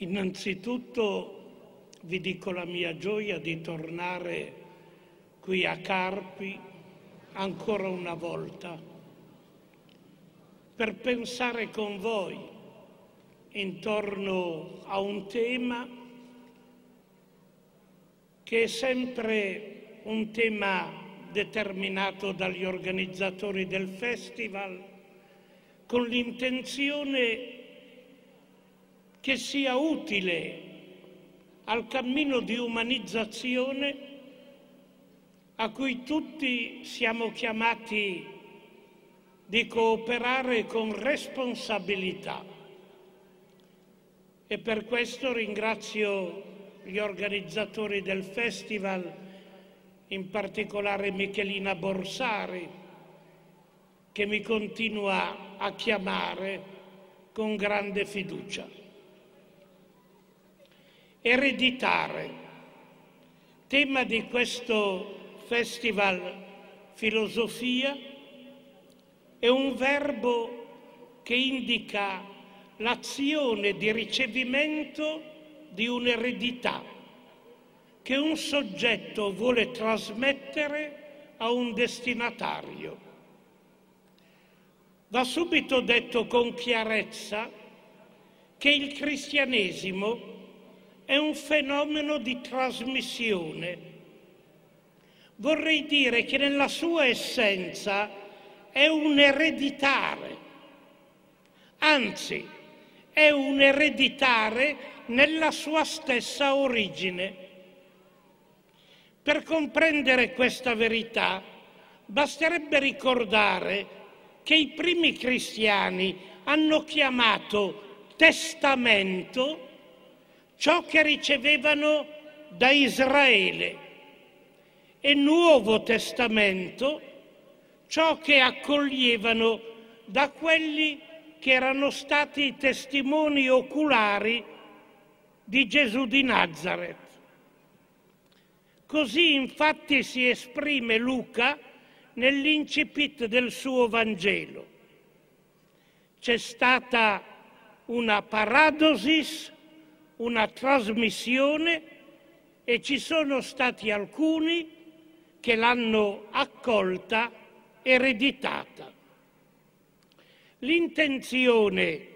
Innanzitutto vi dico la mia gioia di tornare qui a Carpi ancora una volta per pensare con voi intorno a un tema che è sempre un tema determinato dagli organizzatori del festival con l'intenzione che sia utile al cammino di umanizzazione a cui tutti siamo chiamati di cooperare con responsabilità. E per questo ringrazio gli organizzatori del festival, in particolare Michelina Borsari, che mi continua a chiamare con grande fiducia. Ereditare, tema di questo festival filosofia, è un verbo che indica l'azione di ricevimento di un'eredità che un soggetto vuole trasmettere a un destinatario. Va subito detto con chiarezza che il cristianesimo è un fenomeno di trasmissione. Vorrei dire che nella sua essenza è un ereditare, anzi è un ereditare nella sua stessa origine. Per comprendere questa verità basterebbe ricordare che i primi cristiani hanno chiamato testamento ciò che ricevevano da Israele e Nuovo Testamento ciò che accoglievano da quelli che erano stati testimoni oculari di Gesù di Nazareth. Così infatti si esprime Luca nell'incipit del suo Vangelo. C'è stata una paradosis una trasmissione e ci sono stati alcuni che l'hanno accolta ereditata. L'intenzione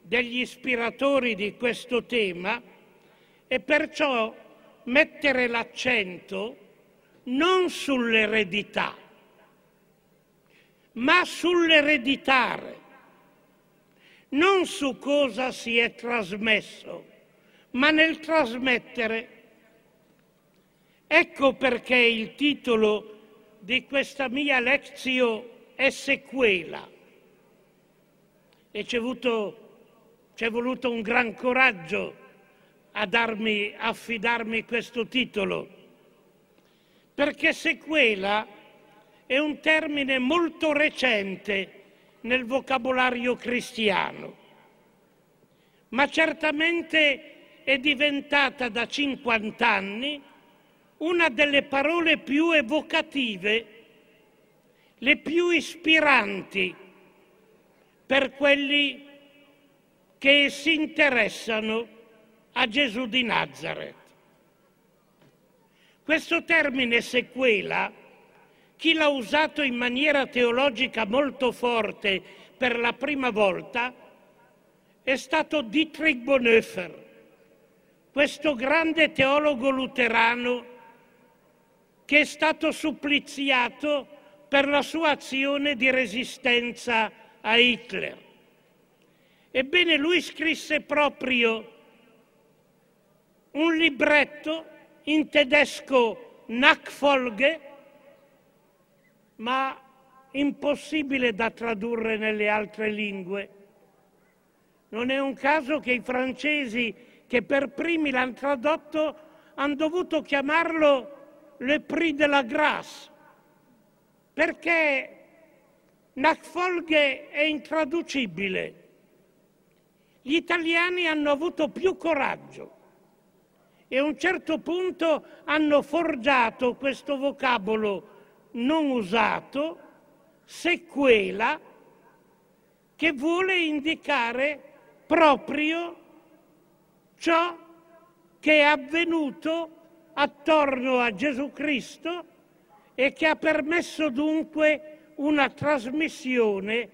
degli ispiratori di questo tema è perciò mettere l'accento non sull'eredità, ma sull'ereditare, non su cosa si è trasmesso, ma nel trasmettere. Ecco perché il titolo di questa mia lezione è sequela. E c'è voluto, un gran coraggio a darmi, affidarmi questo titolo, perché sequela è un termine molto recente nel vocabolario cristiano, ma certamente è diventata da 50 anni una delle parole più evocative, le più ispiranti per quelli che si interessano a Gesù di Nazareth. Questo termine sequela, chi l'ha usato in maniera teologica molto forte per la prima volta, è stato Dietrich Bonhoeffer, questo grande teologo luterano che è stato suppliziato per la sua azione di resistenza a Hitler. Ebbene, lui scrisse proprio un libretto in tedesco Nachfolge, ma impossibile da tradurre nelle altre lingue. Non è un caso che i francesi che per primi l'hanno tradotto, hanno dovuto chiamarlo le prix de la grâce, perché Nachfolge è intraducibile. Gli italiani hanno avuto più coraggio e a un certo punto hanno forgiato questo vocabolo non usato, sequela, che vuole indicare proprio ciò che è avvenuto attorno a Gesù Cristo e che ha permesso dunque una trasmissione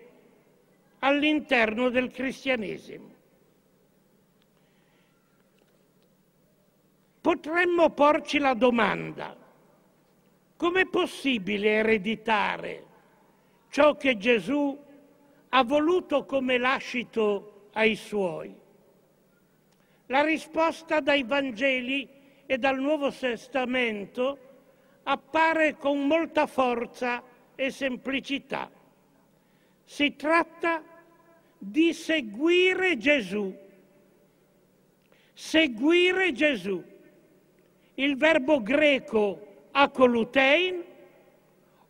all'interno del cristianesimo. Potremmo porci la domanda, com'è possibile ereditare ciò che Gesù ha voluto come lascito ai suoi? La risposta dai Vangeli e dal Nuovo Testamento appare con molta forza e semplicità. Si tratta di seguire Gesù. Seguire Gesù. Il verbo greco akolutein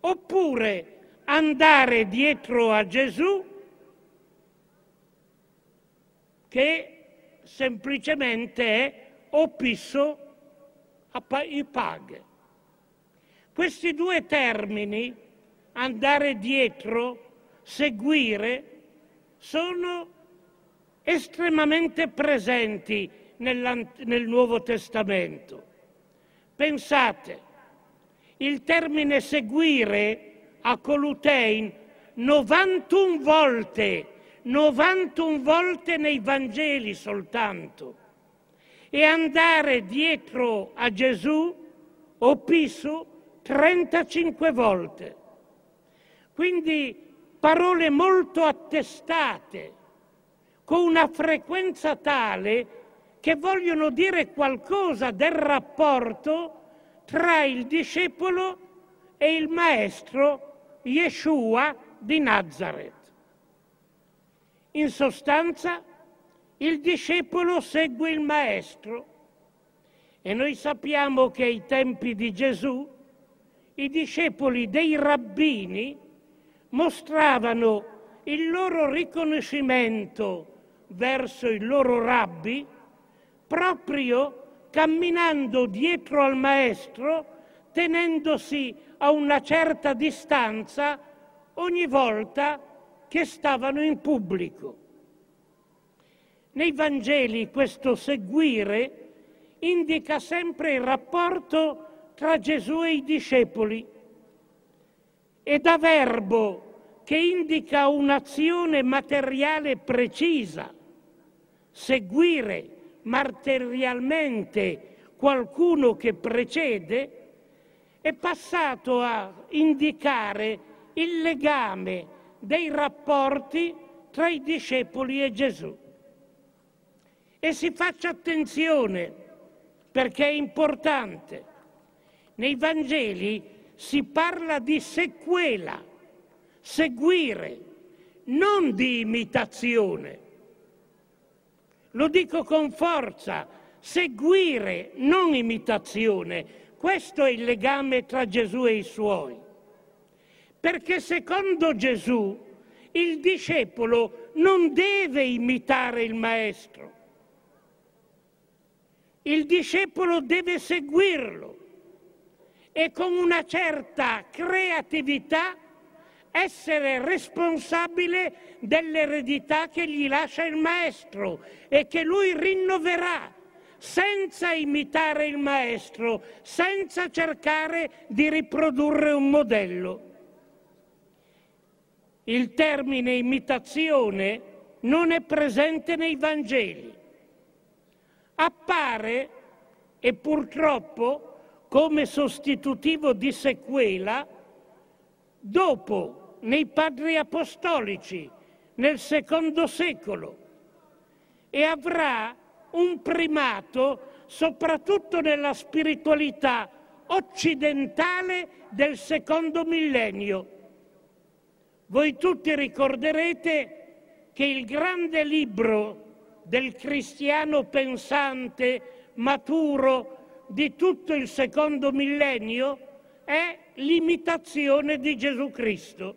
oppure andare dietro a Gesù che semplicemente è opisso i pag. Questi due termini, andare dietro, seguire, sono estremamente presenti nel Nuovo Testamento. Pensate, il termine seguire a Colutein 91 volte, 91 volte nei Vangeli soltanto e andare dietro a Gesù o Piso 35 volte. Quindi parole molto attestate, con una frequenza tale che vogliono dire qualcosa del rapporto tra il discepolo e il maestro Yeshua di Nazareth. In sostanza, il discepolo segue il maestro. E noi sappiamo che ai tempi di Gesù i discepoli dei rabbini mostravano il loro riconoscimento verso il loro rabbi proprio camminando dietro al maestro, tenendosi a una certa distanza ogni volta che stavano in pubblico. Nei Vangeli questo seguire indica sempre il rapporto tra Gesù e i discepoli e da verbo che indica un'azione materiale precisa, seguire materialmente qualcuno che precede, è passato a indicare il legame dei rapporti tra i discepoli e Gesù. E si faccia attenzione perché è importante. Nei Vangeli si parla di sequela, seguire, non di imitazione. Lo dico con forza, seguire, non imitazione. Questo è il legame tra Gesù e i suoi. Perché secondo Gesù il discepolo non deve imitare il maestro, il discepolo deve seguirlo e con una certa creatività essere responsabile dell'eredità che gli lascia il maestro e che lui rinnoverà senza imitare il maestro, senza cercare di riprodurre un modello. Il termine imitazione non è presente nei Vangeli appare e purtroppo come sostitutivo di sequela dopo nei padri apostolici nel secondo secolo e avrà un primato soprattutto nella spiritualità occidentale del secondo millennio. Voi tutti ricorderete che il grande libro del cristiano pensante, maturo di tutto il secondo millennio è l'imitazione di Gesù Cristo.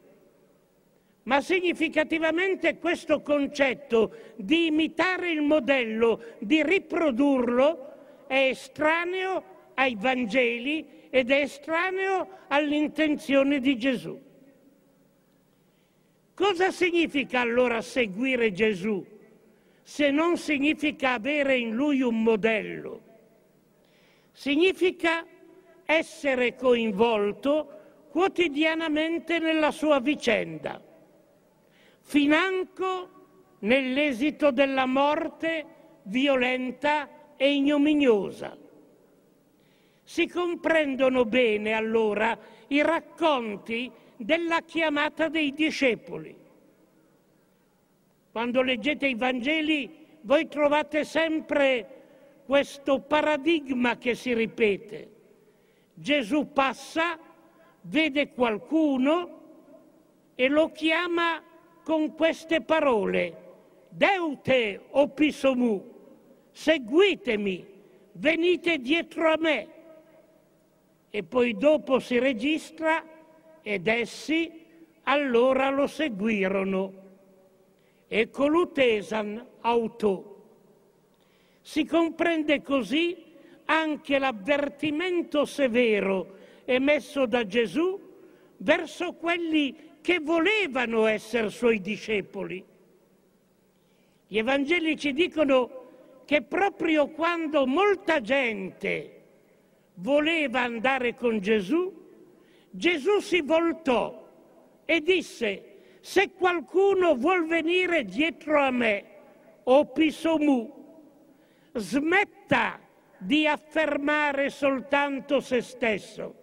Ma significativamente questo concetto di imitare il modello, di riprodurlo, è estraneo ai Vangeli ed è estraneo all'intenzione di Gesù. Cosa significa allora seguire Gesù? se non significa avere in lui un modello. Significa essere coinvolto quotidianamente nella sua vicenda, financo nell'esito della morte violenta e ignominiosa. Si comprendono bene allora i racconti della chiamata dei discepoli. Quando leggete i Vangeli voi trovate sempre questo paradigma che si ripete. Gesù passa, vede qualcuno e lo chiama con queste parole, Deute o Pisomu, seguitemi, venite dietro a me. E poi dopo si registra ed essi allora lo seguirono. E colutesan auto. Si comprende così anche l'avvertimento severo emesso da Gesù verso quelli che volevano essere suoi discepoli. Gli Evangeli ci dicono che proprio quando molta gente voleva andare con Gesù, Gesù si voltò e disse, se qualcuno vuol venire dietro a me, o pisomu, smetta di affermare soltanto se stesso.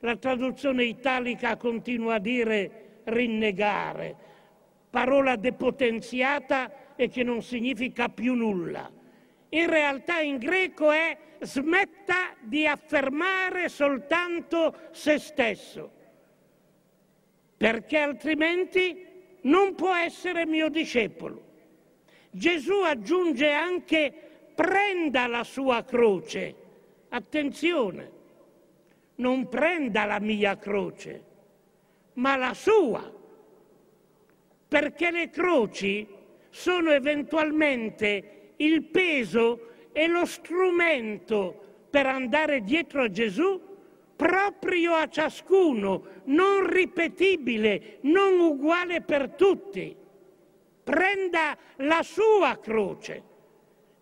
La traduzione italica continua a dire rinnegare, parola depotenziata e che non significa più nulla. In realtà in greco è smetta di affermare soltanto se stesso, perché altrimenti non può essere mio discepolo. Gesù aggiunge anche prenda la sua croce. Attenzione, non prenda la mia croce, ma la sua, perché le croci sono eventualmente il peso e lo strumento per andare dietro a Gesù proprio a ciascuno, non ripetibile, non uguale per tutti. Prenda la sua croce.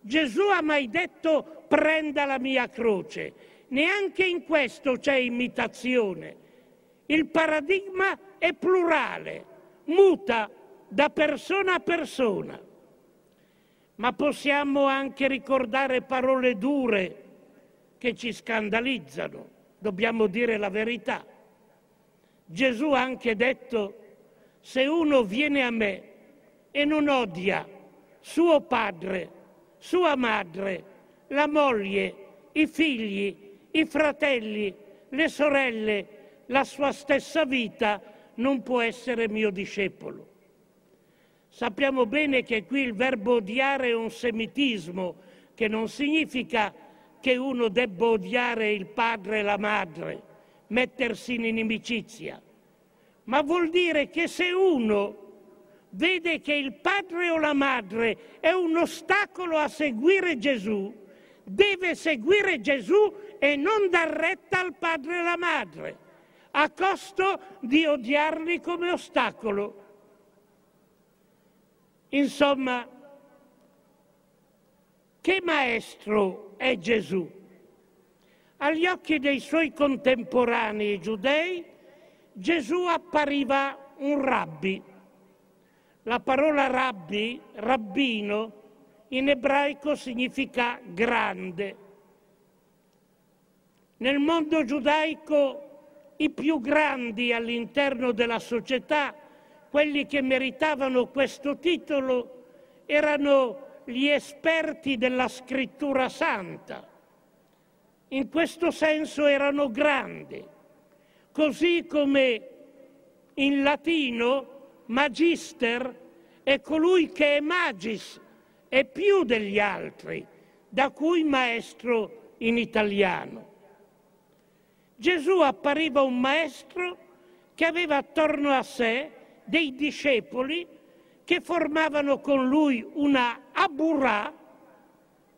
Gesù ha mai detto prenda la mia croce. Neanche in questo c'è imitazione. Il paradigma è plurale, muta da persona a persona. Ma possiamo anche ricordare parole dure che ci scandalizzano, dobbiamo dire la verità. Gesù ha anche detto, se uno viene a me e non odia suo padre, sua madre, la moglie, i figli, i fratelli, le sorelle, la sua stessa vita, non può essere mio discepolo. Sappiamo bene che qui il verbo odiare è un semitismo, che non significa che uno debba odiare il padre e la madre, mettersi in inimicizia, ma vuol dire che se uno vede che il padre o la madre è un ostacolo a seguire Gesù, deve seguire Gesù e non dar retta al padre e alla madre, a costo di odiarli come ostacolo. Insomma, che maestro è Gesù? Agli occhi dei suoi contemporanei giudei, Gesù appariva un rabbi la parola rabbi, rabbino, in ebraico significa grande. Nel mondo giudaico i più grandi all'interno della società, quelli che meritavano questo titolo, erano gli esperti della scrittura santa. In questo senso erano grandi, così come in latino magister è colui che è magis, è più degli altri, da cui maestro in italiano. Gesù appariva un maestro che aveva attorno a sé dei discepoli che formavano con lui una aburà,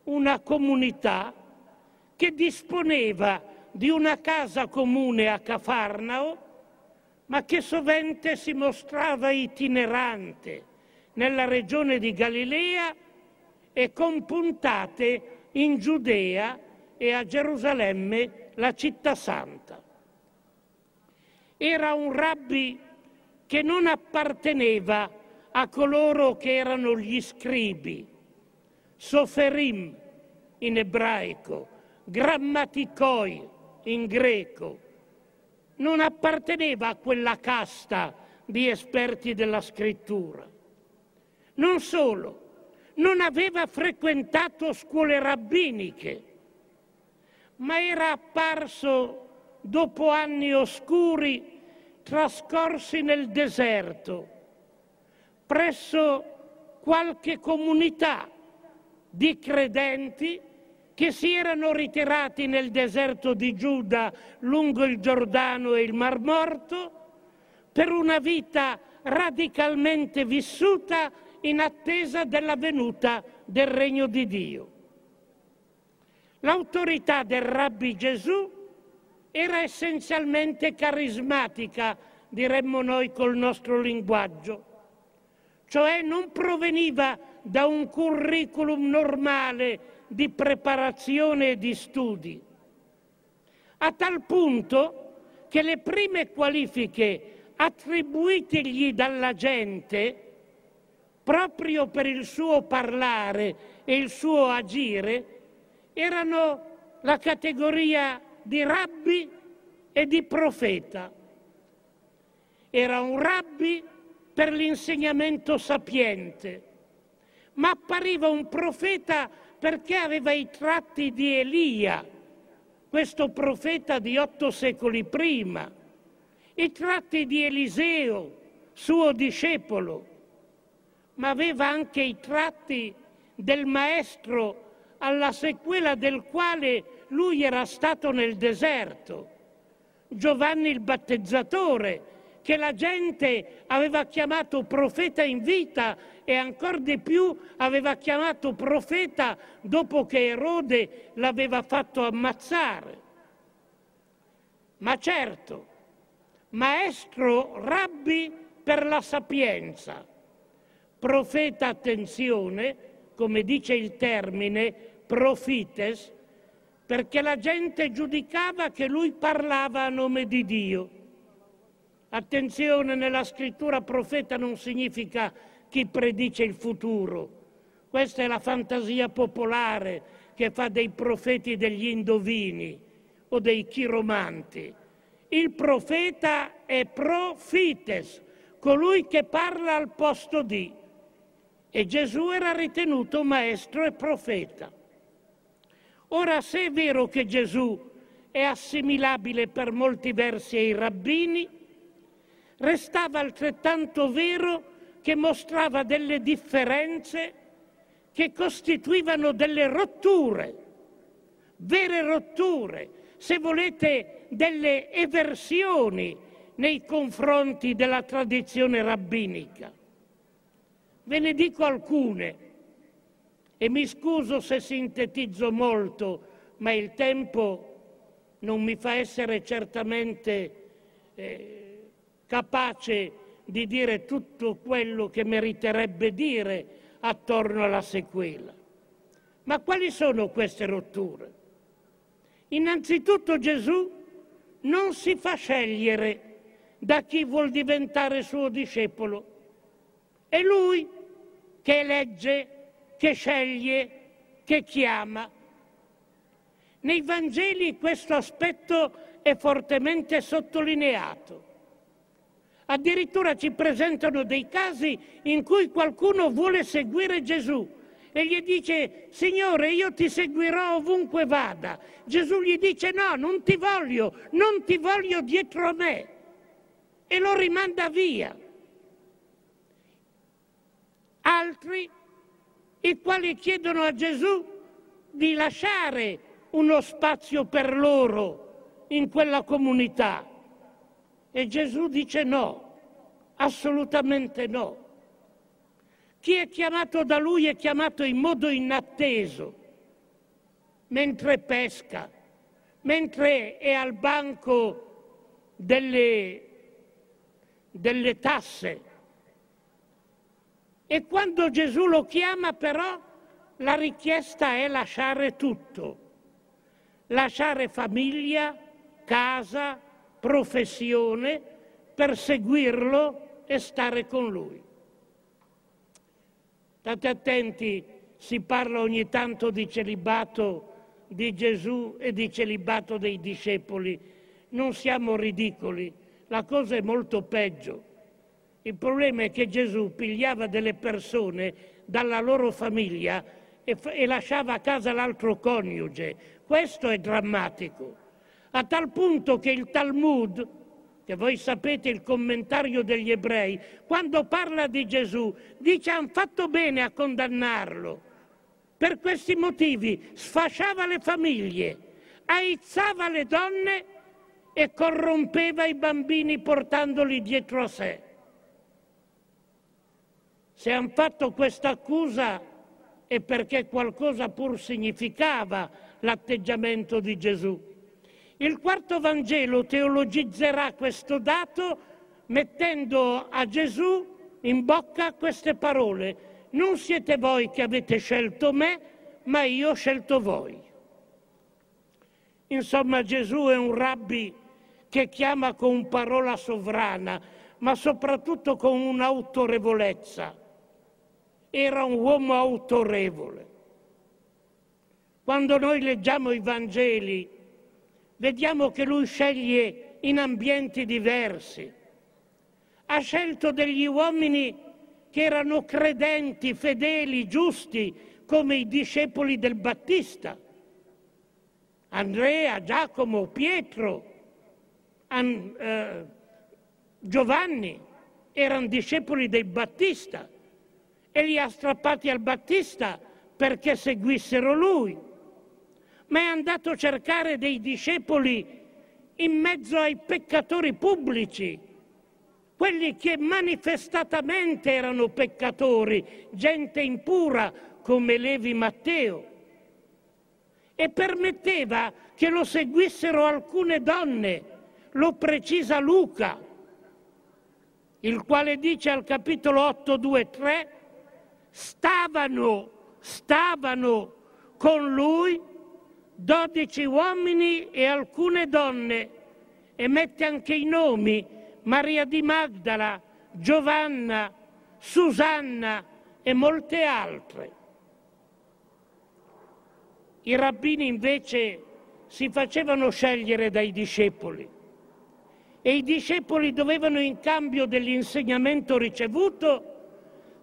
una comunità che disponeva di una casa comune a Cafarnao ma che sovente si mostrava itinerante nella regione di Galilea e compuntate in Giudea e a Gerusalemme, la città santa. Era un rabbi che non apparteneva a coloro che erano gli scribi, soferim in ebraico, grammaticoi in greco, non apparteneva a quella casta di esperti della scrittura. Non solo, non aveva frequentato scuole rabbiniche, ma era apparso dopo anni oscuri trascorsi nel deserto, presso qualche comunità di credenti che si erano ritirati nel deserto di Giuda lungo il Giordano e il Mar Morto per una vita radicalmente vissuta in attesa della venuta del regno di Dio. L'autorità del rabbi Gesù era essenzialmente carismatica, diremmo noi col nostro linguaggio, cioè non proveniva da un curriculum normale di preparazione e di studi, a tal punto che le prime qualifiche attribuitegli dalla gente, proprio per il suo parlare e il suo agire, erano la categoria di rabbi e di profeta. Era un rabbi per l'insegnamento sapiente, ma appariva un profeta perché aveva i tratti di Elia, questo profeta di otto secoli prima, i tratti di Eliseo, suo discepolo, ma aveva anche i tratti del maestro alla sequela del quale lui era stato nel deserto. Giovanni il battezzatore, che la gente aveva chiamato profeta in vita e ancora di più aveva chiamato profeta dopo che Erode l'aveva fatto ammazzare. Ma certo, maestro rabbi per la sapienza, profeta attenzione, come dice il termine, profites, perché la gente giudicava che lui parlava a nome di Dio. Attenzione, nella scrittura profeta non significa chi predice il futuro. Questa è la fantasia popolare che fa dei profeti degli indovini o dei chiromanti. Il profeta è profites, colui che parla al posto di. E Gesù era ritenuto maestro e profeta. Ora, se è vero che Gesù è assimilabile per molti versi ai rabbini, restava altrettanto vero che mostrava delle differenze che costituivano delle rotture, vere rotture, se volete delle eversioni nei confronti della tradizione rabbinica. Ve ne dico alcune e mi scuso se sintetizzo molto, ma il tempo non mi fa essere certamente eh, capace di dire tutto quello che meriterebbe dire attorno alla sequela. Ma quali sono queste rotture? Innanzitutto Gesù non si fa scegliere da chi vuol diventare suo discepolo. È lui che elegge che sceglie, che chiama. Nei Vangeli questo aspetto è fortemente sottolineato. Addirittura ci presentano dei casi in cui qualcuno vuole seguire Gesù e gli dice, Signore, io ti seguirò ovunque vada. Gesù gli dice, no, non ti voglio, non ti voglio dietro a me. E lo rimanda via. Altri i quali chiedono a Gesù di lasciare uno spazio per loro in quella comunità. E Gesù dice no, assolutamente no. Chi è chiamato da lui è chiamato in modo inatteso, mentre pesca, mentre è al banco delle, delle tasse e quando Gesù lo chiama però la richiesta è lasciare tutto, lasciare famiglia, casa, professione per seguirlo e stare con lui. State attenti, si parla ogni tanto di celibato di Gesù e di celibato dei discepoli. Non siamo ridicoli, la cosa è molto peggio. Il problema è che Gesù pigliava delle persone dalla loro famiglia e, e lasciava a casa l'altro coniuge. Questo è drammatico. A tal punto che il Talmud, che voi sapete il commentario degli ebrei, quando parla di Gesù, dice hanno fatto bene a condannarlo. Per questi motivi sfasciava le famiglie, aizzava le donne e corrompeva i bambini portandoli dietro a sé. Se hanno fatto questa accusa è perché qualcosa pur significava l'atteggiamento di Gesù. Il quarto Vangelo teologizzerà questo dato mettendo a Gesù in bocca queste parole. Non siete voi che avete scelto me, ma io ho scelto voi. Insomma, Gesù è un rabbi che chiama con parola sovrana, ma soprattutto con un'autorevolezza era un uomo autorevole. Quando noi leggiamo i Vangeli, vediamo che lui sceglie in ambienti diversi. Ha scelto degli uomini che erano credenti, fedeli, giusti, come i discepoli del Battista. Andrea, Giacomo, Pietro, An, eh, Giovanni erano discepoli del Battista e li ha strappati al Battista perché seguissero lui. Ma è andato a cercare dei discepoli in mezzo ai peccatori pubblici, quelli che manifestatamente erano peccatori, gente impura come Levi Matteo. E permetteva che lo seguissero alcune donne, lo precisa Luca, il quale dice al capitolo 8, 2, 3, stavano, stavano con lui dodici uomini e alcune donne e mette anche i nomi Maria di Magdala, Giovanna, Susanna e molte altre. I rabbini invece si facevano scegliere dai discepoli e i discepoli dovevano in cambio dell'insegnamento ricevuto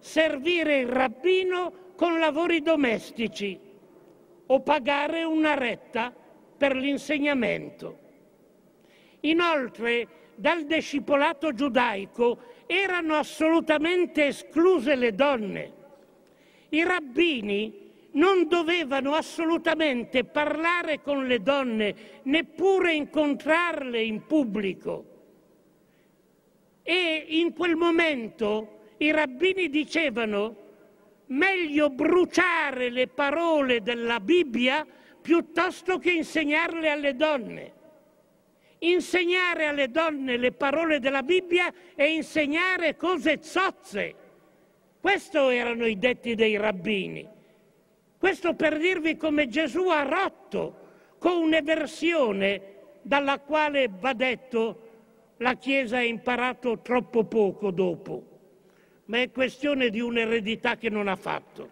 servire il rabbino con lavori domestici o pagare una retta per l'insegnamento. Inoltre, dal discepolato giudaico erano assolutamente escluse le donne. I rabbini non dovevano assolutamente parlare con le donne, neppure incontrarle in pubblico. E in quel momento i rabbini dicevano meglio bruciare le parole della Bibbia piuttosto che insegnarle alle donne. Insegnare alle donne le parole della Bibbia e insegnare cose zozze. Questi erano i detti dei rabbini. Questo per dirvi come Gesù ha rotto con un'eversione dalla quale, va detto, la Chiesa ha imparato troppo poco dopo ma è questione di un'eredità che non ha fatto.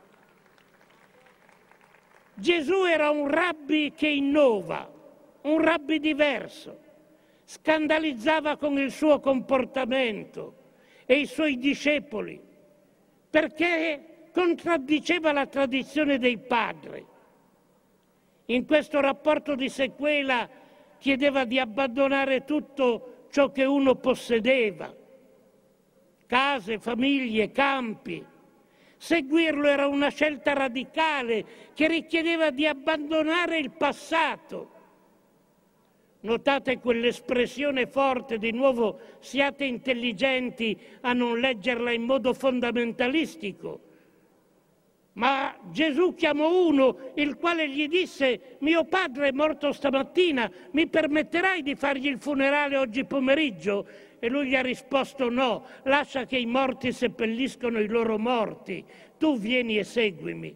Gesù era un rabbi che innova, un rabbi diverso, scandalizzava con il suo comportamento e i suoi discepoli, perché contraddiceva la tradizione dei padri. In questo rapporto di sequela chiedeva di abbandonare tutto ciò che uno possedeva, case, famiglie, campi. Seguirlo era una scelta radicale che richiedeva di abbandonare il passato. Notate quell'espressione forte, di nuovo siate intelligenti a non leggerla in modo fondamentalistico. Ma Gesù chiamò uno, il quale gli disse, mio padre è morto stamattina, mi permetterai di fargli il funerale oggi pomeriggio? E lui gli ha risposto no, lascia che i morti seppelliscono i loro morti, tu vieni e seguimi.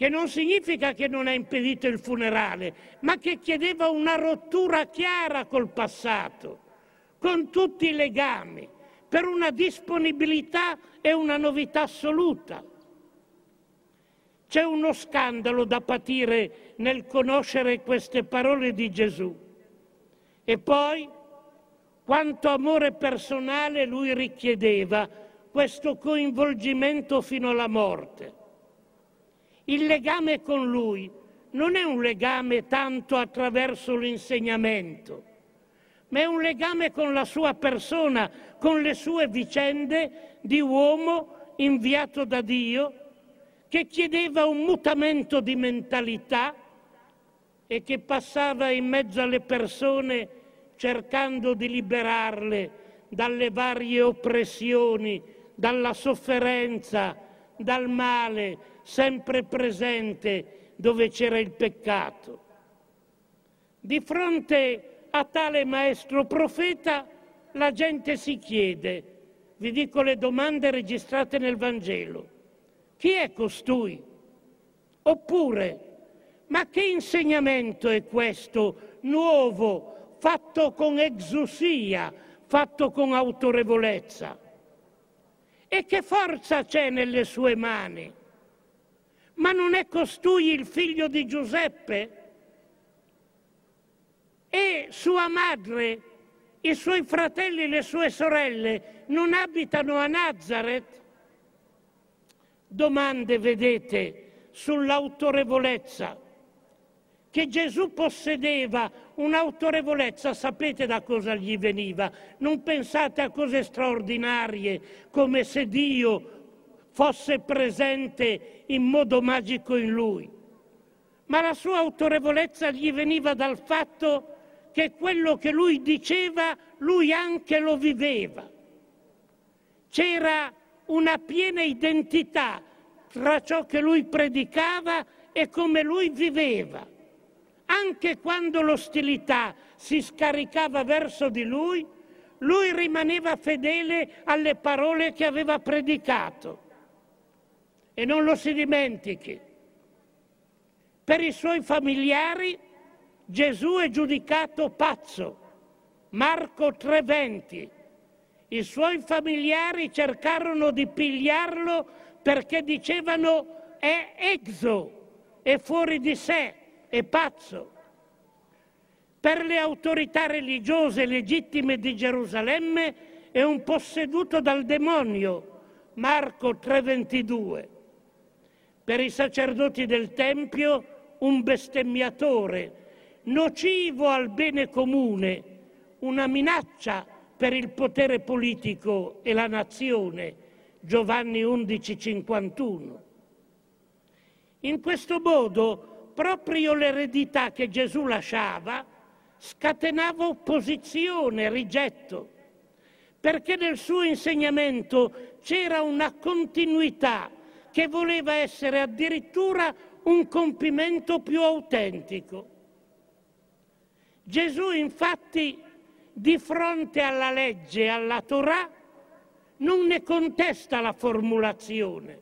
che non significa che non ha impedito il funerale, ma che chiedeva una rottura chiara col passato, con tutti i legami, per una disponibilità e una novità assoluta. C'è uno scandalo da patire nel conoscere queste parole di Gesù. E poi, quanto amore personale lui richiedeva, questo coinvolgimento fino alla morte. Il legame con lui non è un legame tanto attraverso l'insegnamento, ma è un legame con la sua persona, con le sue vicende di uomo inviato da Dio che chiedeva un mutamento di mentalità e che passava in mezzo alle persone cercando di liberarle dalle varie oppressioni, dalla sofferenza, dal male sempre presente dove c'era il peccato. Di fronte a tale maestro profeta la gente si chiede, vi dico le domande registrate nel Vangelo, chi è costui? Oppure, ma che insegnamento è questo nuovo, fatto con exusia, fatto con autorevolezza? E che forza c'è nelle sue mani? Ma non è costui il figlio di Giuseppe? E sua madre, i suoi fratelli le sue sorelle non abitano a Nazareth? domande, vedete, sull'autorevolezza, che Gesù possedeva un'autorevolezza, sapete da cosa gli veniva? Non pensate a cose straordinarie, come se Dio fosse presente in modo magico in lui, ma la sua autorevolezza gli veniva dal fatto che quello che lui diceva, lui anche lo viveva. C'era una piena identità tra ciò che lui predicava e come lui viveva. Anche quando l'ostilità si scaricava verso di lui, lui rimaneva fedele alle parole che aveva predicato. E non lo si dimentichi. Per i suoi familiari Gesù è giudicato pazzo. Marco 3:20 i suoi familiari cercarono di pigliarlo perché dicevano è exo, è fuori di sé, è pazzo. Per le autorità religiose legittime di Gerusalemme è un posseduto dal demonio, Marco 3:22. Per i sacerdoti del Tempio un bestemmiatore, nocivo al bene comune, una minaccia per il potere politico e la nazione, Giovanni 11:51. In questo modo, proprio l'eredità che Gesù lasciava scatenava opposizione, rigetto, perché nel suo insegnamento c'era una continuità che voleva essere addirittura un compimento più autentico. Gesù infatti di fronte alla legge alla Torah non ne contesta la formulazione,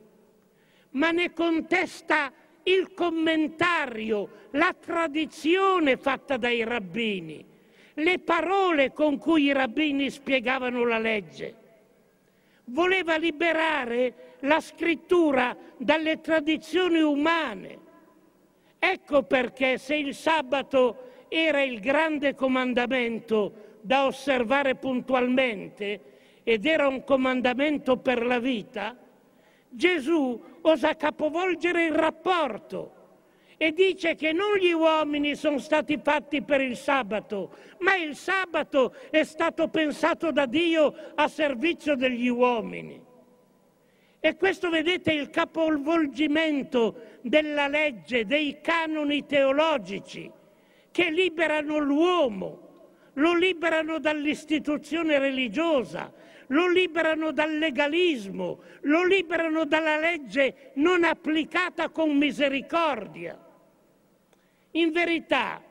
ma ne contesta il commentario, la tradizione fatta dai rabbini, le parole con cui i rabbini spiegavano la legge. Voleva liberare la scrittura dalle tradizioni umane. Ecco perché se il sabato era il grande comandamento da osservare puntualmente ed era un comandamento per la vita, Gesù osa capovolgere il rapporto e dice che non gli uomini sono stati fatti per il sabato, ma il sabato è stato pensato da Dio a servizio degli uomini. E questo, vedete, è il capovolgimento della legge, dei canoni teologici che liberano l'uomo lo liberano dall'istituzione religiosa, lo liberano dal legalismo, lo liberano dalla legge non applicata con misericordia. In verità,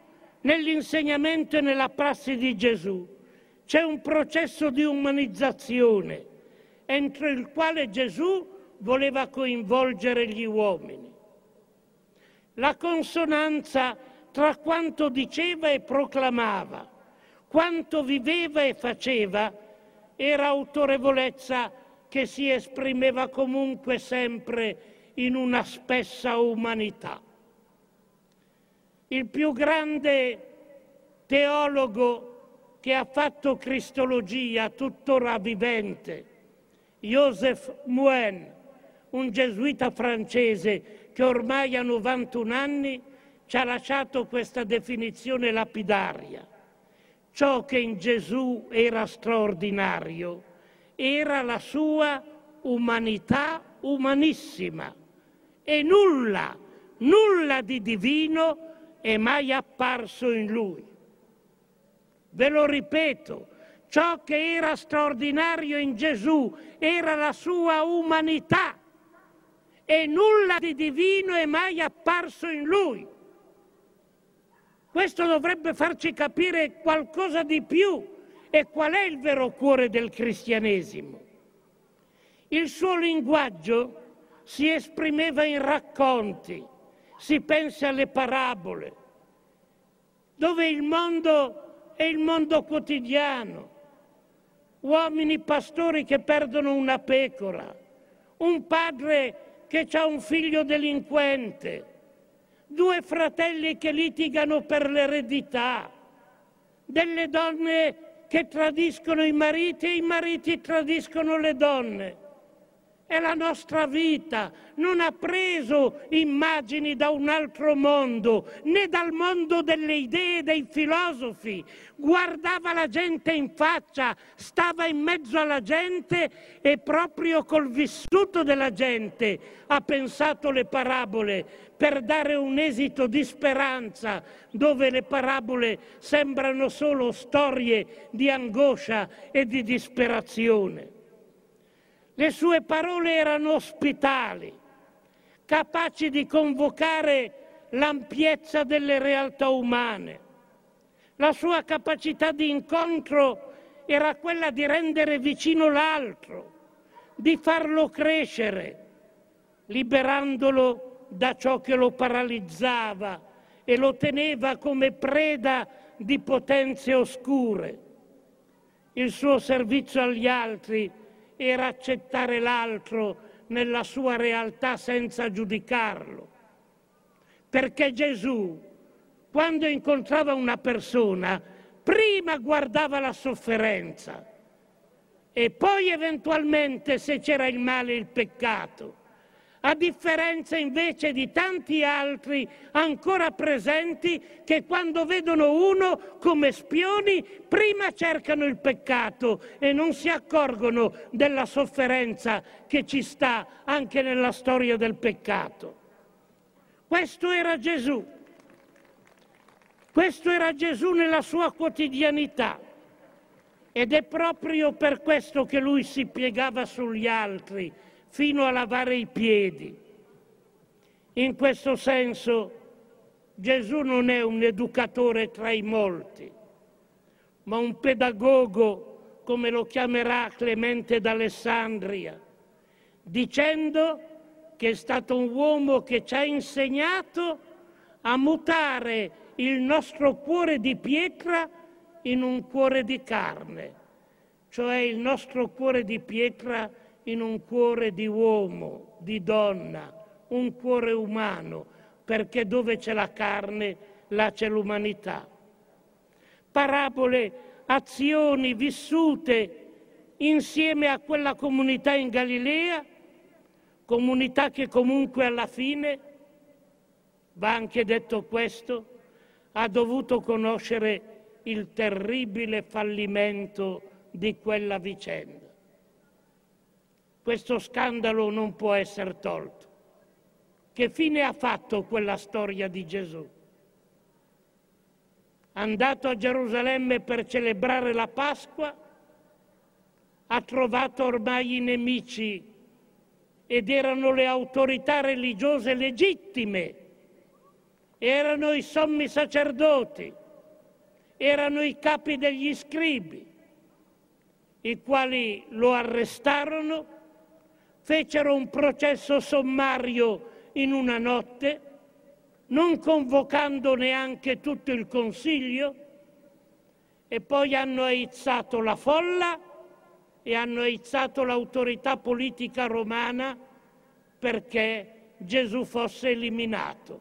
nell'insegnamento e nella prassi di Gesù c'è un processo di umanizzazione entro il quale Gesù voleva coinvolgere gli uomini. la consonanza tra quanto diceva e proclamava, quanto viveva e faceva, era autorevolezza che si esprimeva comunque sempre in una spessa umanità. Il più grande teologo che ha fatto cristologia tuttora vivente, Joseph Mouen, un gesuita francese che ormai ha 91 anni, ci ha lasciato questa definizione lapidaria. Ciò che in Gesù era straordinario era la sua umanità umanissima e nulla, nulla di divino è mai apparso in lui. Ve lo ripeto, ciò che era straordinario in Gesù era la sua umanità e nulla di divino è mai apparso in lui. Questo dovrebbe farci capire qualcosa di più e qual è il vero cuore del cristianesimo. Il suo linguaggio si esprimeva in racconti, si pensa alle parabole, dove il mondo è il mondo quotidiano, uomini pastori che perdono una pecora, un padre che ha un figlio delinquente, due fratelli che litigano per l'eredità, delle donne che tradiscono i mariti e i mariti tradiscono le donne è la nostra vita, non ha preso immagini da un altro mondo, né dal mondo delle idee dei filosofi. Guardava la gente in faccia, stava in mezzo alla gente e proprio col vissuto della gente ha pensato le parabole per dare un esito di speranza dove le parabole sembrano solo storie di angoscia e di disperazione. Le sue parole erano ospitali, capaci di convocare l'ampiezza delle realtà umane. La sua capacità di incontro era quella di rendere vicino l'altro, di farlo crescere, liberandolo da ciò che lo paralizzava e lo teneva come preda di potenze oscure. Il suo servizio agli altri era accettare l'altro nella sua realtà senza giudicarlo. Perché Gesù, quando incontrava una persona, prima guardava la sofferenza e poi eventualmente se c'era il male il peccato a differenza invece di tanti altri ancora presenti che quando vedono uno come spioni prima cercano il peccato e non si accorgono della sofferenza che ci sta anche nella storia del peccato. Questo era Gesù. Questo era Gesù nella sua quotidianità. Ed è proprio per questo che lui si piegava sugli altri fino a lavare i piedi. In questo senso Gesù non è un educatore tra i molti, ma un pedagogo, come lo chiamerà Clemente d'Alessandria, dicendo che è stato un uomo che ci ha insegnato a mutare il nostro cuore di pietra in un cuore di carne, cioè il nostro cuore di pietra in un cuore di uomo, di donna, un cuore umano, perché dove c'è la carne, là c'è l'umanità. Parabole, azioni vissute insieme a quella comunità in Galilea, comunità che comunque alla fine, va anche detto questo, ha dovuto conoscere il terribile fallimento di quella vicenda questo scandalo non può essere tolto. Che fine ha fatto quella storia di Gesù? Andato a Gerusalemme per celebrare la Pasqua, ha trovato ormai i nemici ed erano le autorità religiose legittime, erano i sommi sacerdoti, erano i capi degli scribi, i quali lo arrestarono fecero un processo sommario in una notte, non convocando neanche tutto il consiglio, e poi hanno aizzato la folla e hanno aizzato l'autorità politica romana perché Gesù fosse eliminato.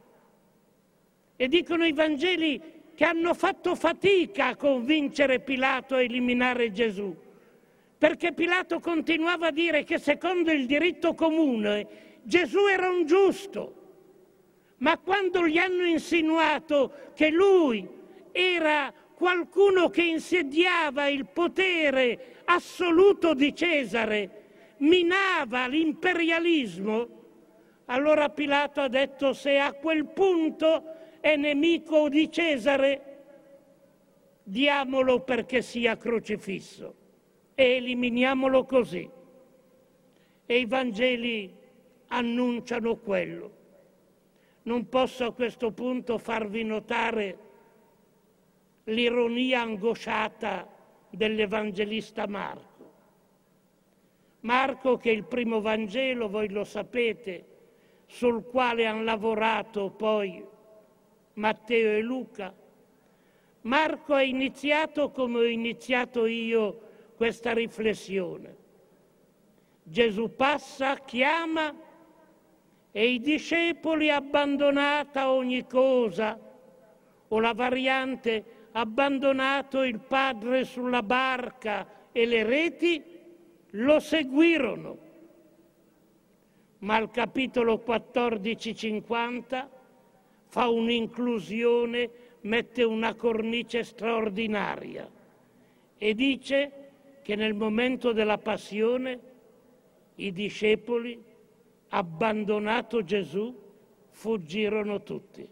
E dicono i Vangeli che hanno fatto fatica a convincere Pilato a eliminare Gesù, perché Pilato continuava a dire che secondo il diritto comune Gesù era un giusto, ma quando gli hanno insinuato che lui era qualcuno che insediava il potere assoluto di Cesare, minava l'imperialismo, allora Pilato ha detto se a quel punto è nemico di Cesare, diamolo perché sia crocifisso e eliminiamolo così. E i Vangeli annunciano quello. Non posso a questo punto farvi notare l'ironia angosciata dell'Evangelista Marco. Marco che è il primo Vangelo, voi lo sapete, sul quale hanno lavorato poi Matteo e Luca. Marco ha iniziato come ho iniziato io questa riflessione. Gesù passa, chiama e i discepoli abbandonata ogni cosa, o la variante abbandonato il padre sulla barca e le reti, lo seguirono. Ma al capitolo 14-50 fa un'inclusione, mette una cornice straordinaria e dice che nel momento della passione i discepoli, abbandonato Gesù, fuggirono tutti.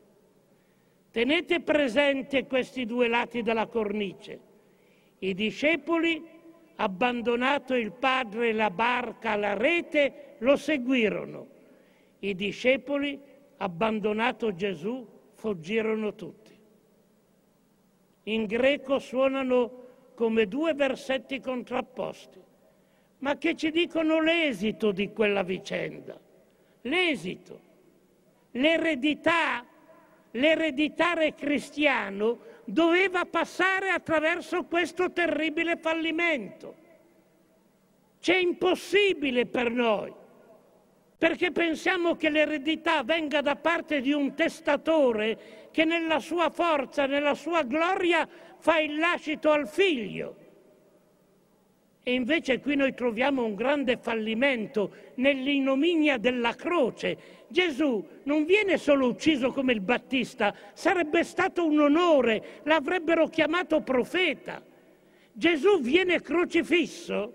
Tenete presente questi due lati della cornice. I discepoli, abbandonato il padre, la barca, la rete, lo seguirono. I discepoli, abbandonato Gesù, fuggirono tutti. In greco suonano come due versetti contrapposti, ma che ci dicono l'esito di quella vicenda. L'esito, l'eredità l'ereditare cristiano doveva passare attraverso questo terribile fallimento. C'è impossibile per noi, perché pensiamo che l'eredità venga da parte di un testatore che nella sua forza, nella sua gloria fa il lascito al figlio. E invece qui noi troviamo un grande fallimento nell'inominia della croce. Gesù non viene solo ucciso come il Battista, sarebbe stato un onore, l'avrebbero chiamato profeta. Gesù viene crocifisso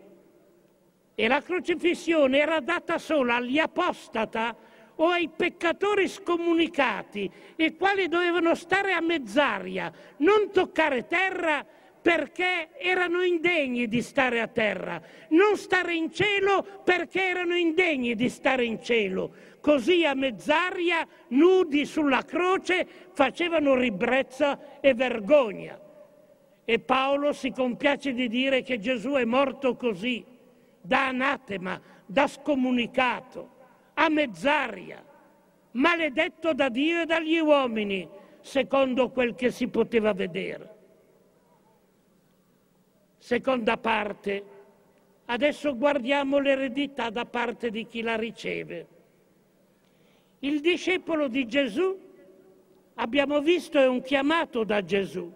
e la crocifissione era data solo agli apostata o ai peccatori scomunicati, i quali dovevano stare a mezz'aria, non toccare terra perché erano indegni di stare a terra, non stare in cielo perché erano indegni di stare in cielo. Così a mezz'aria, nudi sulla croce, facevano ribrezza e vergogna. E Paolo si compiace di dire che Gesù è morto così, da anatema, da scomunicato, a mezz'aria, maledetto da Dio e dagli uomini, secondo quel che si poteva vedere. Seconda parte, adesso guardiamo l'eredità da parte di chi la riceve. Il discepolo di Gesù, abbiamo visto, è un chiamato da Gesù.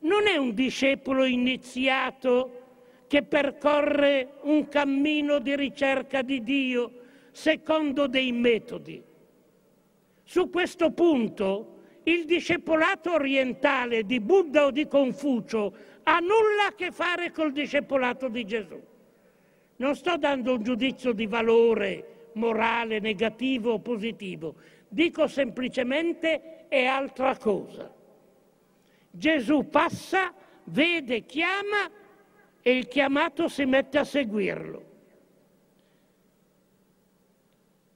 Non è un discepolo iniziato che percorre un cammino di ricerca di Dio secondo dei metodi. Su questo punto il discepolato orientale di Buddha o di Confucio ha nulla a che fare col discepolato di Gesù. Non sto dando un giudizio di valore morale, negativo o positivo, dico semplicemente è altra cosa. Gesù passa, vede, chiama e il chiamato si mette a seguirlo.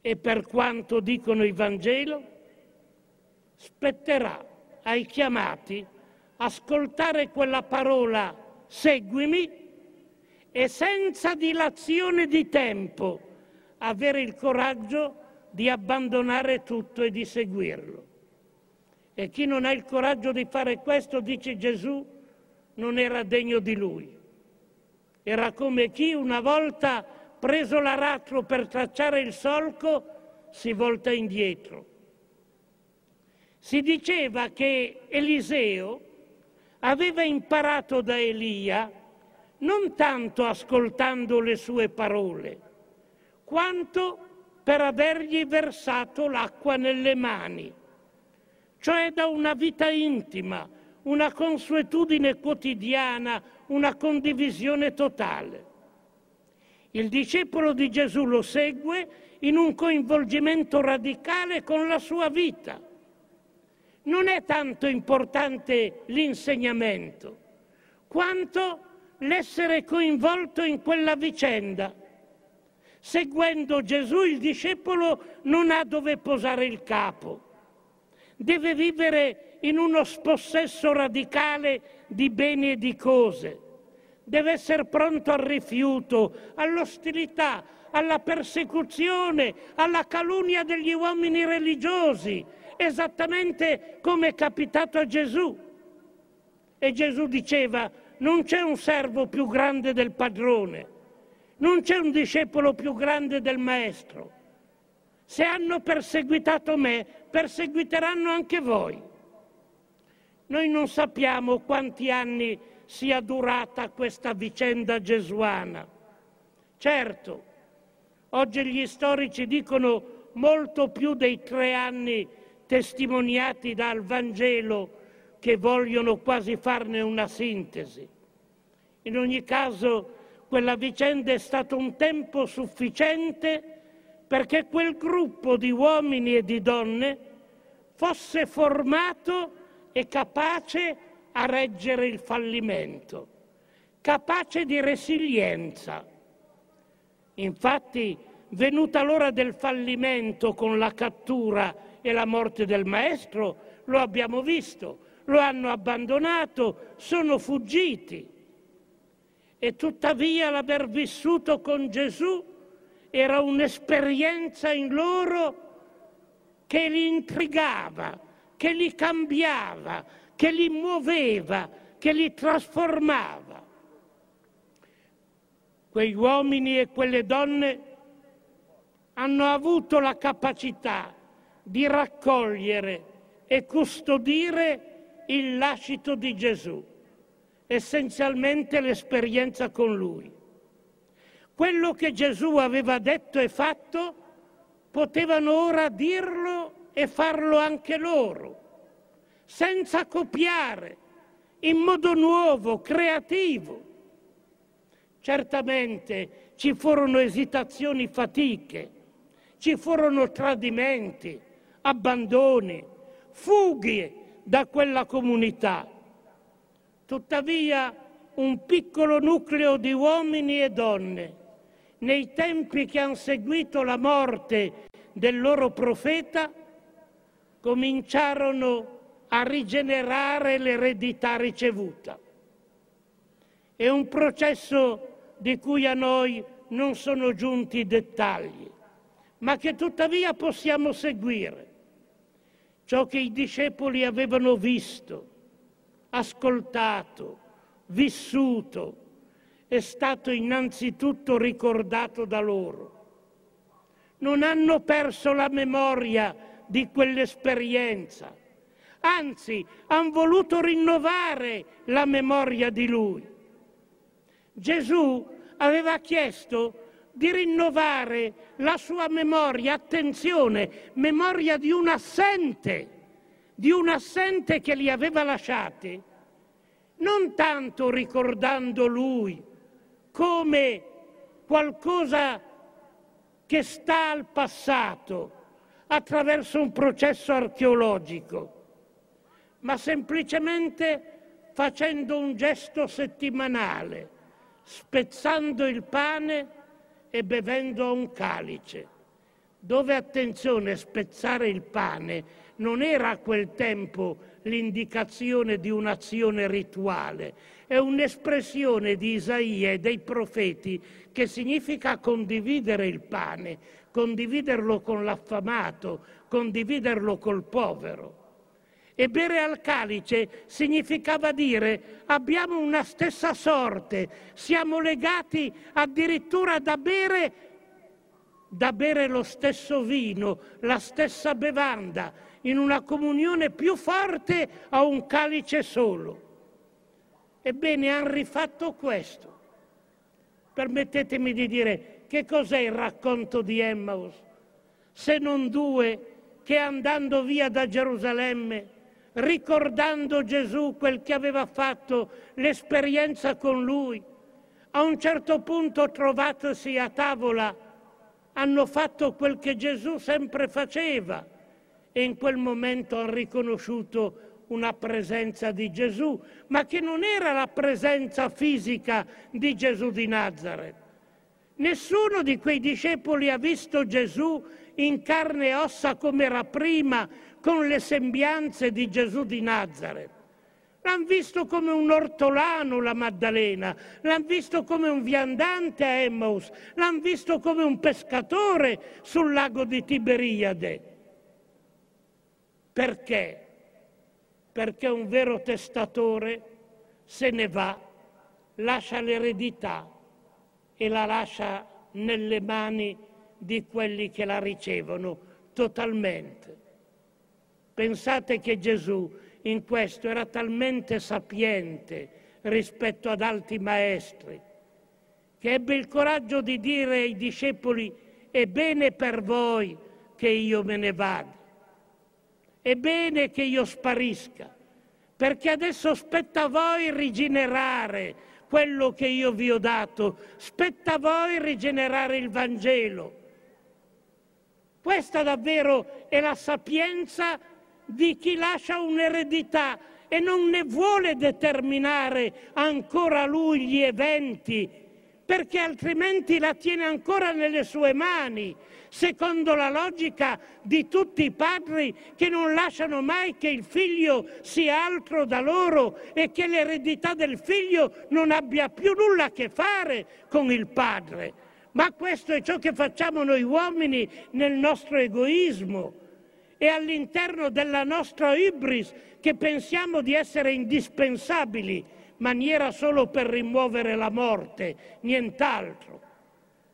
E per quanto dicono i Vangelo, spetterà ai chiamati ascoltare quella parola seguimi e senza dilazione di tempo avere il coraggio di abbandonare tutto e di seguirlo. E chi non ha il coraggio di fare questo, dice Gesù, non era degno di lui. Era come chi una volta preso l'aratro per tracciare il solco si volta indietro. Si diceva che Eliseo aveva imparato da Elia non tanto ascoltando le sue parole, quanto per avergli versato l'acqua nelle mani, cioè da una vita intima, una consuetudine quotidiana, una condivisione totale. Il discepolo di Gesù lo segue in un coinvolgimento radicale con la sua vita. Non è tanto importante l'insegnamento, quanto l'essere coinvolto in quella vicenda. Seguendo Gesù il discepolo non ha dove posare il capo, deve vivere in uno spossesso radicale di beni e di cose, deve essere pronto al rifiuto, all'ostilità, alla persecuzione, alla calunnia degli uomini religiosi, esattamente come è capitato a Gesù. E Gesù diceva, non c'è un servo più grande del padrone, non c'è un discepolo più grande del maestro. Se hanno perseguitato me, perseguiteranno anche voi. Noi non sappiamo quanti anni sia durata questa vicenda gesuana. Certo, oggi gli storici dicono molto più dei tre anni testimoniati dal Vangelo che vogliono quasi farne una sintesi. In ogni caso, quella vicenda è stato un tempo sufficiente perché quel gruppo di uomini e di donne fosse formato e capace a reggere il fallimento, capace di resilienza. Infatti, venuta l'ora del fallimento con la cattura e la morte del maestro, lo abbiamo visto, lo hanno abbandonato, sono fuggiti. E tuttavia l'aver vissuto con Gesù era un'esperienza in loro che li intrigava, che li cambiava, che li muoveva, che li trasformava. Quegli uomini e quelle donne hanno avuto la capacità di raccogliere e custodire il lascito di Gesù, essenzialmente l'esperienza con Lui. Quello che Gesù aveva detto e fatto, potevano ora dirlo e farlo anche loro, senza copiare, in modo nuovo, creativo. Certamente ci furono esitazioni, fatiche, ci furono tradimenti, abbandoni, fughe da quella comunità. Tuttavia un piccolo nucleo di uomini e donne, nei tempi che hanno seguito la morte del loro profeta, cominciarono a rigenerare l'eredità ricevuta. È un processo di cui a noi non sono giunti i dettagli, ma che tuttavia possiamo seguire ciò che i discepoli avevano visto, ascoltato, vissuto, è stato innanzitutto ricordato da loro. Non hanno perso la memoria di quell'esperienza, anzi hanno voluto rinnovare la memoria di lui. Gesù aveva chiesto di rinnovare la sua memoria, attenzione, memoria di un assente, di un assente che li aveva lasciati, non tanto ricordando lui come qualcosa che sta al passato attraverso un processo archeologico, ma semplicemente facendo un gesto settimanale, spezzando il pane e bevendo un calice, dove attenzione spezzare il pane non era a quel tempo l'indicazione di un'azione rituale, è un'espressione di Isaia e dei profeti che significa condividere il pane, condividerlo con l'affamato, condividerlo col povero. E bere al calice significava dire abbiamo una stessa sorte, siamo legati addirittura da bere, da bere lo stesso vino, la stessa bevanda, in una comunione più forte a un calice solo. Ebbene, hanno rifatto questo. Permettetemi di dire che cos'è il racconto di Emmaus, se non due che andando via da Gerusalemme ricordando Gesù quel che aveva fatto, l'esperienza con lui. A un certo punto, trovatosi a tavola, hanno fatto quel che Gesù sempre faceva e in quel momento hanno riconosciuto una presenza di Gesù, ma che non era la presenza fisica di Gesù di Nazareth. Nessuno di quei discepoli ha visto Gesù in carne e ossa come era prima, con le sembianze di Gesù di Nazareth. L'hanno visto come un ortolano la Maddalena, l'hanno visto come un viandante a Emmaus, l'hanno visto come un pescatore sul lago di Tiberiade. Perché? Perché un vero testatore se ne va, lascia l'eredità e la lascia nelle mani di quelli che la ricevono totalmente. Pensate che Gesù in questo era talmente sapiente rispetto ad altri maestri, che ebbe il coraggio di dire ai discepoli, è bene per voi che io me ne vada, è bene che io sparisca, perché adesso spetta a voi rigenerare quello che io vi ho dato, spetta a voi rigenerare il Vangelo. Questa davvero è la sapienza di chi lascia un'eredità e non ne vuole determinare ancora lui gli eventi, perché altrimenti la tiene ancora nelle sue mani, secondo la logica di tutti i padri che non lasciano mai che il figlio sia altro da loro e che l'eredità del figlio non abbia più nulla a che fare con il padre. Ma questo è ciò che facciamo noi uomini nel nostro egoismo e all'interno della nostra ibris che pensiamo di essere indispensabili, maniera solo per rimuovere la morte, nient'altro.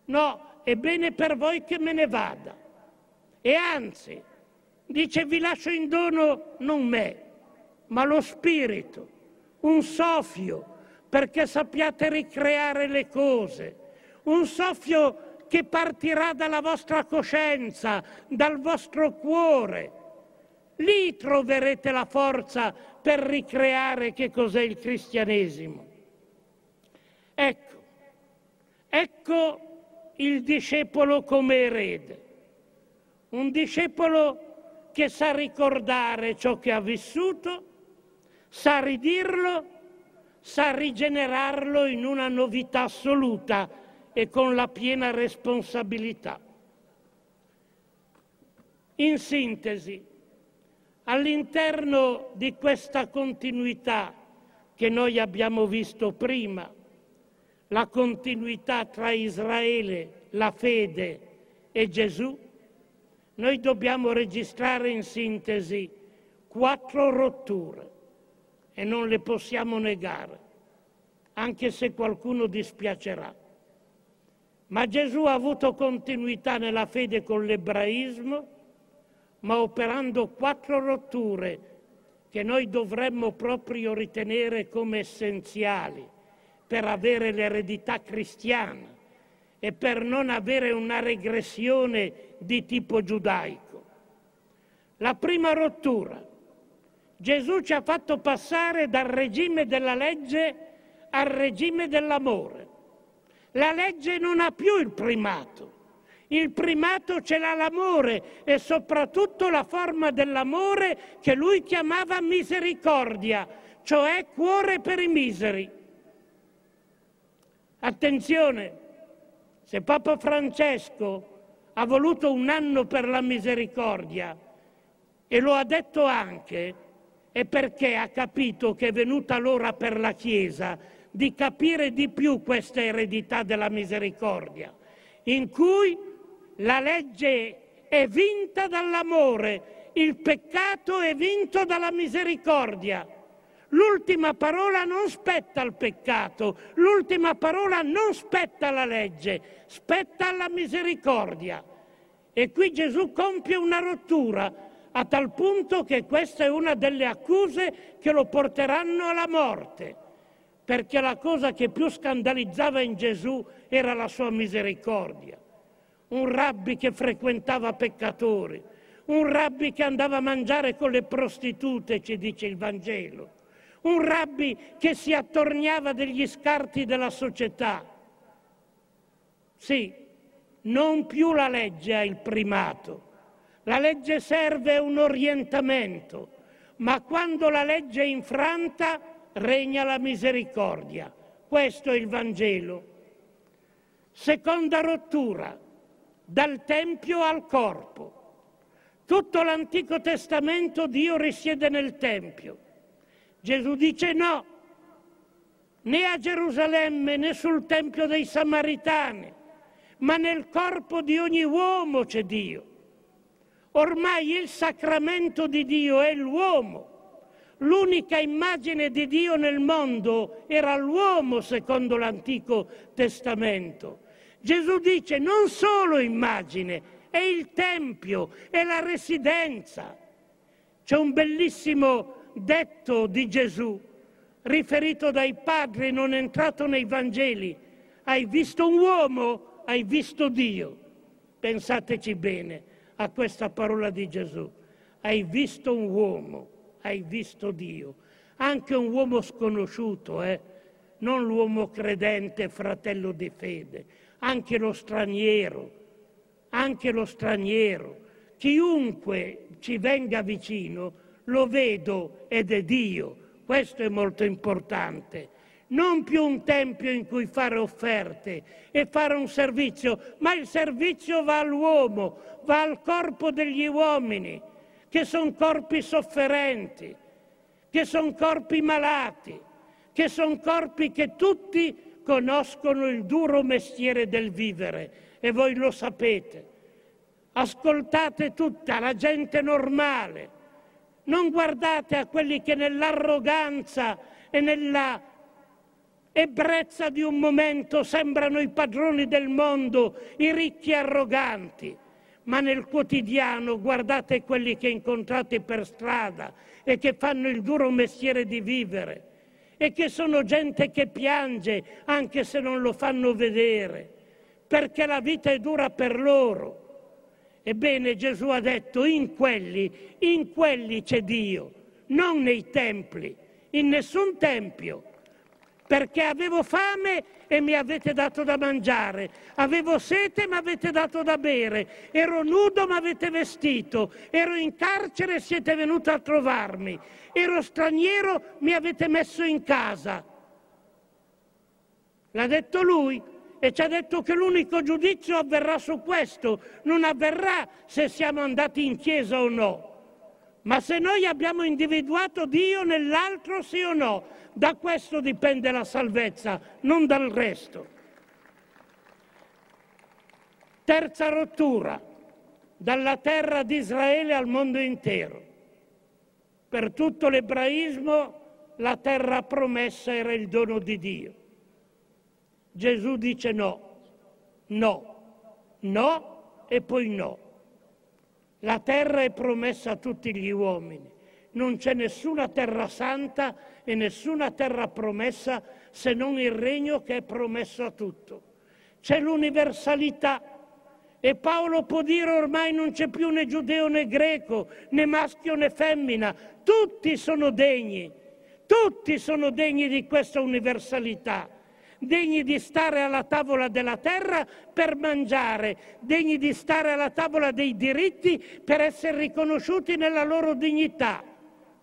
No, è bene per voi che me ne vada. E anzi, dice vi lascio in dono non me, ma lo spirito, un soffio, perché sappiate ricreare le cose, un soffio che partirà dalla vostra coscienza, dal vostro cuore. Lì troverete la forza per ricreare che cos'è il cristianesimo. Ecco, ecco il discepolo come erede, un discepolo che sa ricordare ciò che ha vissuto, sa ridirlo, sa rigenerarlo in una novità assoluta e con la piena responsabilità. In sintesi, all'interno di questa continuità che noi abbiamo visto prima, la continuità tra Israele, la fede e Gesù, noi dobbiamo registrare in sintesi quattro rotture e non le possiamo negare, anche se qualcuno dispiacerà. Ma Gesù ha avuto continuità nella fede con l'ebraismo, ma operando quattro rotture che noi dovremmo proprio ritenere come essenziali per avere l'eredità cristiana e per non avere una regressione di tipo giudaico. La prima rottura. Gesù ci ha fatto passare dal regime della legge al regime dell'amore. La legge non ha più il primato. Il primato ce l'ha l'amore e soprattutto la forma dell'amore che lui chiamava misericordia, cioè cuore per i miseri. Attenzione, se Papa Francesco ha voluto un anno per la misericordia e lo ha detto anche, è perché ha capito che è venuta l'ora per la Chiesa di capire di più questa eredità della misericordia, in cui la legge è vinta dall'amore, il peccato è vinto dalla misericordia. L'ultima parola non spetta al peccato, l'ultima parola non spetta alla legge, spetta alla misericordia. E qui Gesù compie una rottura, a tal punto che questa è una delle accuse che lo porteranno alla morte, perché la cosa che più scandalizzava in Gesù era la sua misericordia. Un rabbi che frequentava peccatori, un rabbi che andava a mangiare con le prostitute, ci dice il Vangelo un rabbi che si attorniava degli scarti della società. Sì, non più la legge ha il primato. La legge serve un orientamento, ma quando la legge è infranta regna la misericordia. Questo è il Vangelo. Seconda rottura, dal Tempio al corpo. Tutto l'Antico Testamento Dio risiede nel Tempio. Gesù dice no, né a Gerusalemme né sul Tempio dei Samaritani, ma nel corpo di ogni uomo c'è Dio. Ormai il sacramento di Dio è l'uomo. L'unica immagine di Dio nel mondo era l'uomo secondo l'Antico Testamento. Gesù dice non solo immagine, è il Tempio, è la residenza. C'è un bellissimo detto di Gesù, riferito dai padri, non entrato nei Vangeli. Hai visto un uomo, hai visto Dio. Pensateci bene a questa parola di Gesù. Hai visto un uomo, hai visto Dio. Anche un uomo sconosciuto, eh? non l'uomo credente, fratello di fede, anche lo straniero, anche lo straniero. Chiunque ci venga vicino, lo vedo ed è Dio. Questo è molto importante. Non più un tempio in cui fare offerte e fare un servizio, ma il servizio va all'uomo, va al corpo degli uomini, che sono corpi sofferenti, che sono corpi malati, che sono corpi che tutti conoscono il duro mestiere del vivere e voi lo sapete. Ascoltate tutta la gente normale, non guardate a quelli che nell'arroganza e nella ebbrezza di un momento sembrano i padroni del mondo, i ricchi arroganti, ma nel quotidiano guardate quelli che incontrate per strada e che fanno il duro mestiere di vivere e che sono gente che piange anche se non lo fanno vedere, perché la vita è dura per loro. Ebbene Gesù ha detto in quelli, in quelli c'è Dio, non nei templi, in nessun tempio, perché avevo fame e mi avete dato da mangiare, avevo sete e mi avete dato da bere, ero nudo mi avete vestito, ero in carcere e siete venuti a trovarmi, ero straniero e mi avete messo in casa. L'ha detto lui, e ci ha detto che l'unico giudizio avverrà su questo, non avverrà se siamo andati in chiesa o no. Ma se noi abbiamo individuato Dio nell'altro sì o no, da questo dipende la salvezza, non dal resto. Terza rottura, dalla terra di Israele al mondo intero. Per tutto l'ebraismo la terra promessa era il dono di Dio. Gesù dice no, no, no e poi no. La terra è promessa a tutti gli uomini. Non c'è nessuna terra santa e nessuna terra promessa se non il regno che è promesso a tutto. C'è l'universalità. E Paolo può dire ormai non c'è più né giudeo né greco, né maschio né femmina, tutti sono degni, tutti sono degni di questa universalità. Degni di stare alla tavola della terra per mangiare, degni di stare alla tavola dei diritti per essere riconosciuti nella loro dignità.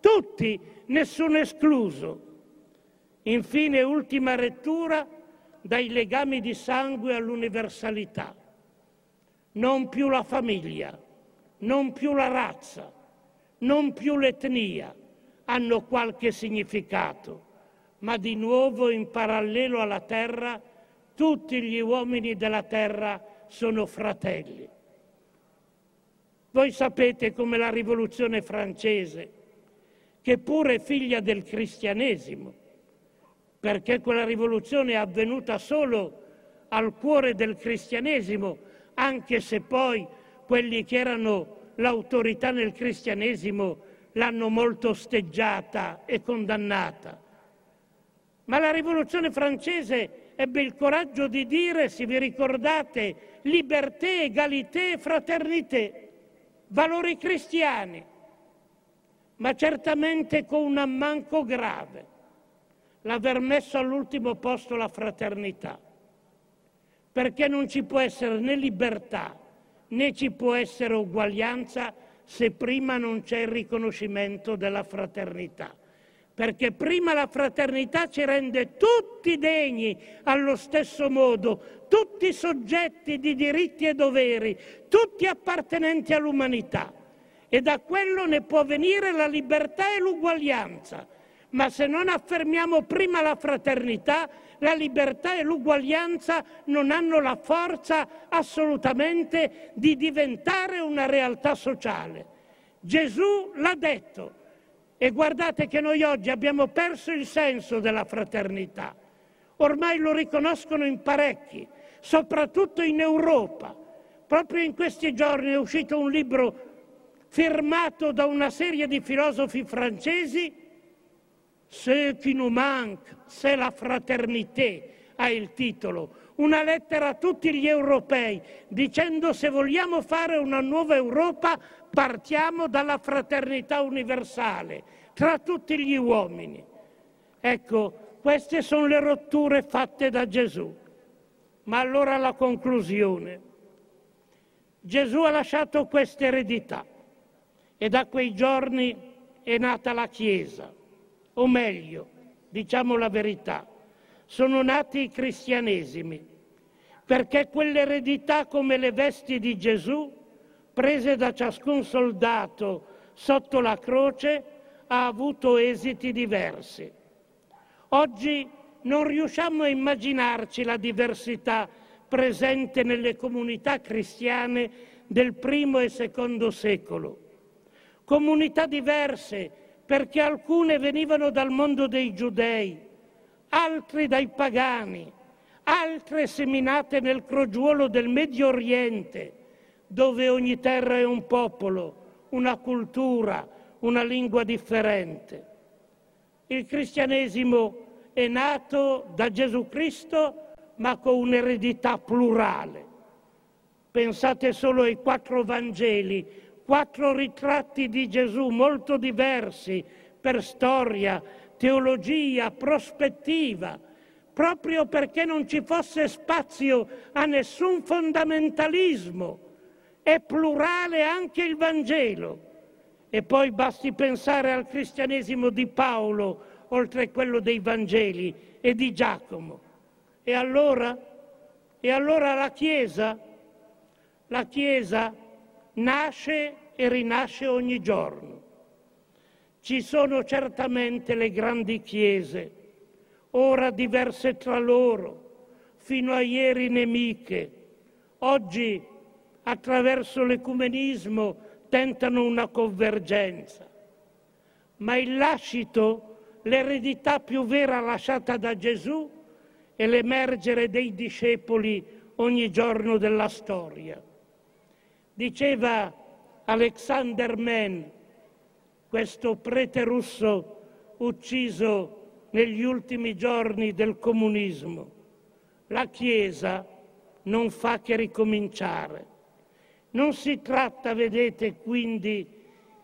Tutti, nessuno escluso. Infine, ultima lettura, dai legami di sangue all'universalità. Non più la famiglia, non più la razza, non più l'etnia hanno qualche significato ma di nuovo in parallelo alla terra tutti gli uomini della terra sono fratelli. Voi sapete come la rivoluzione francese, che pure è figlia del cristianesimo, perché quella rivoluzione è avvenuta solo al cuore del cristianesimo, anche se poi quelli che erano l'autorità nel cristianesimo l'hanno molto osteggiata e condannata. Ma la rivoluzione francese ebbe il coraggio di dire, se vi ricordate, libertà, egalité, fraternité, valori cristiani, ma certamente con un ammanco grave, l'aver messo all'ultimo posto la fraternità, perché non ci può essere né libertà né ci può essere uguaglianza se prima non c'è il riconoscimento della fraternità. Perché prima la fraternità ci rende tutti degni allo stesso modo, tutti soggetti di diritti e doveri, tutti appartenenti all'umanità. E da quello ne può venire la libertà e l'uguaglianza. Ma se non affermiamo prima la fraternità, la libertà e l'uguaglianza non hanno la forza assolutamente di diventare una realtà sociale. Gesù l'ha detto e guardate che noi oggi abbiamo perso il senso della fraternità. Ormai lo riconoscono in parecchi, soprattutto in Europa. Proprio in questi giorni è uscito un libro firmato da una serie di filosofi francesi Ce qui nous manque, c'est la fraternité, ha il titolo. Una lettera a tutti gli europei dicendo se vogliamo fare una nuova Europa partiamo dalla fraternità universale tra tutti gli uomini. Ecco, queste sono le rotture fatte da Gesù. Ma allora la conclusione. Gesù ha lasciato questa eredità e da quei giorni è nata la Chiesa o meglio, diciamo la verità, sono nati i cristianesimi, perché quell'eredità come le vesti di Gesù, prese da ciascun soldato sotto la croce, ha avuto esiti diversi. Oggi non riusciamo a immaginarci la diversità presente nelle comunità cristiane del primo e secondo secolo. Comunità diverse perché alcune venivano dal mondo dei giudei, altre dai pagani, altre seminate nel crogiuolo del Medio Oriente, dove ogni terra è un popolo, una cultura, una lingua differente. Il cristianesimo è nato da Gesù Cristo ma con un'eredità plurale. Pensate solo ai quattro Vangeli quattro ritratti di Gesù molto diversi per storia, teologia, prospettiva, proprio perché non ci fosse spazio a nessun fondamentalismo. È plurale anche il Vangelo. E poi basti pensare al cristianesimo di Paolo, oltre a quello dei Vangeli e di Giacomo. E allora? E allora la Chiesa? La Chiesa nasce e rinasce ogni giorno. Ci sono certamente le grandi chiese, ora diverse tra loro, fino a ieri nemiche, oggi attraverso l'ecumenismo tentano una convergenza. Ma il lascito, l'eredità più vera lasciata da Gesù, è l'emergere dei discepoli ogni giorno della storia. Diceva Alexander Mann, questo prete russo ucciso negli ultimi giorni del comunismo. La Chiesa non fa che ricominciare. Non si tratta, vedete, quindi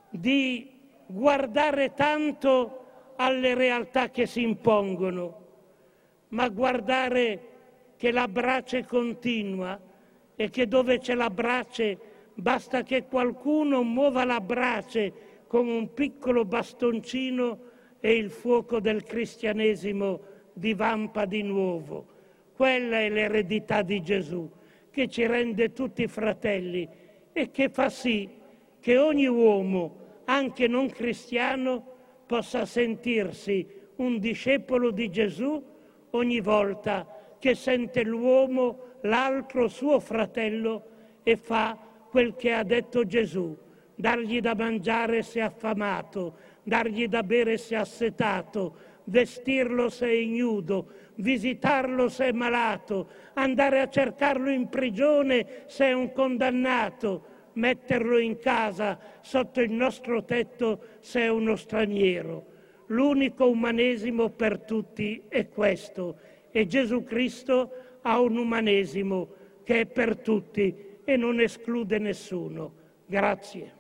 di guardare tanto alle realtà che si impongono, ma guardare che la brace continua e che dove c'è la brace basta che qualcuno muova la brace con un piccolo bastoncino e il fuoco del cristianesimo divampa di nuovo. Quella è l'eredità di Gesù che ci rende tutti fratelli e che fa sì che ogni uomo, anche non cristiano, possa sentirsi un discepolo di Gesù ogni volta che sente l'uomo, l'altro suo fratello e fa quel che ha detto Gesù, dargli da mangiare se affamato, dargli da bere se assetato, vestirlo se è ignudo, visitarlo se è malato, andare a cercarlo in prigione se è un condannato, metterlo in casa sotto il nostro tetto se è uno straniero. L'unico umanesimo per tutti è questo e Gesù Cristo ha un umanesimo che è per tutti e non esclude nessuno. Grazie.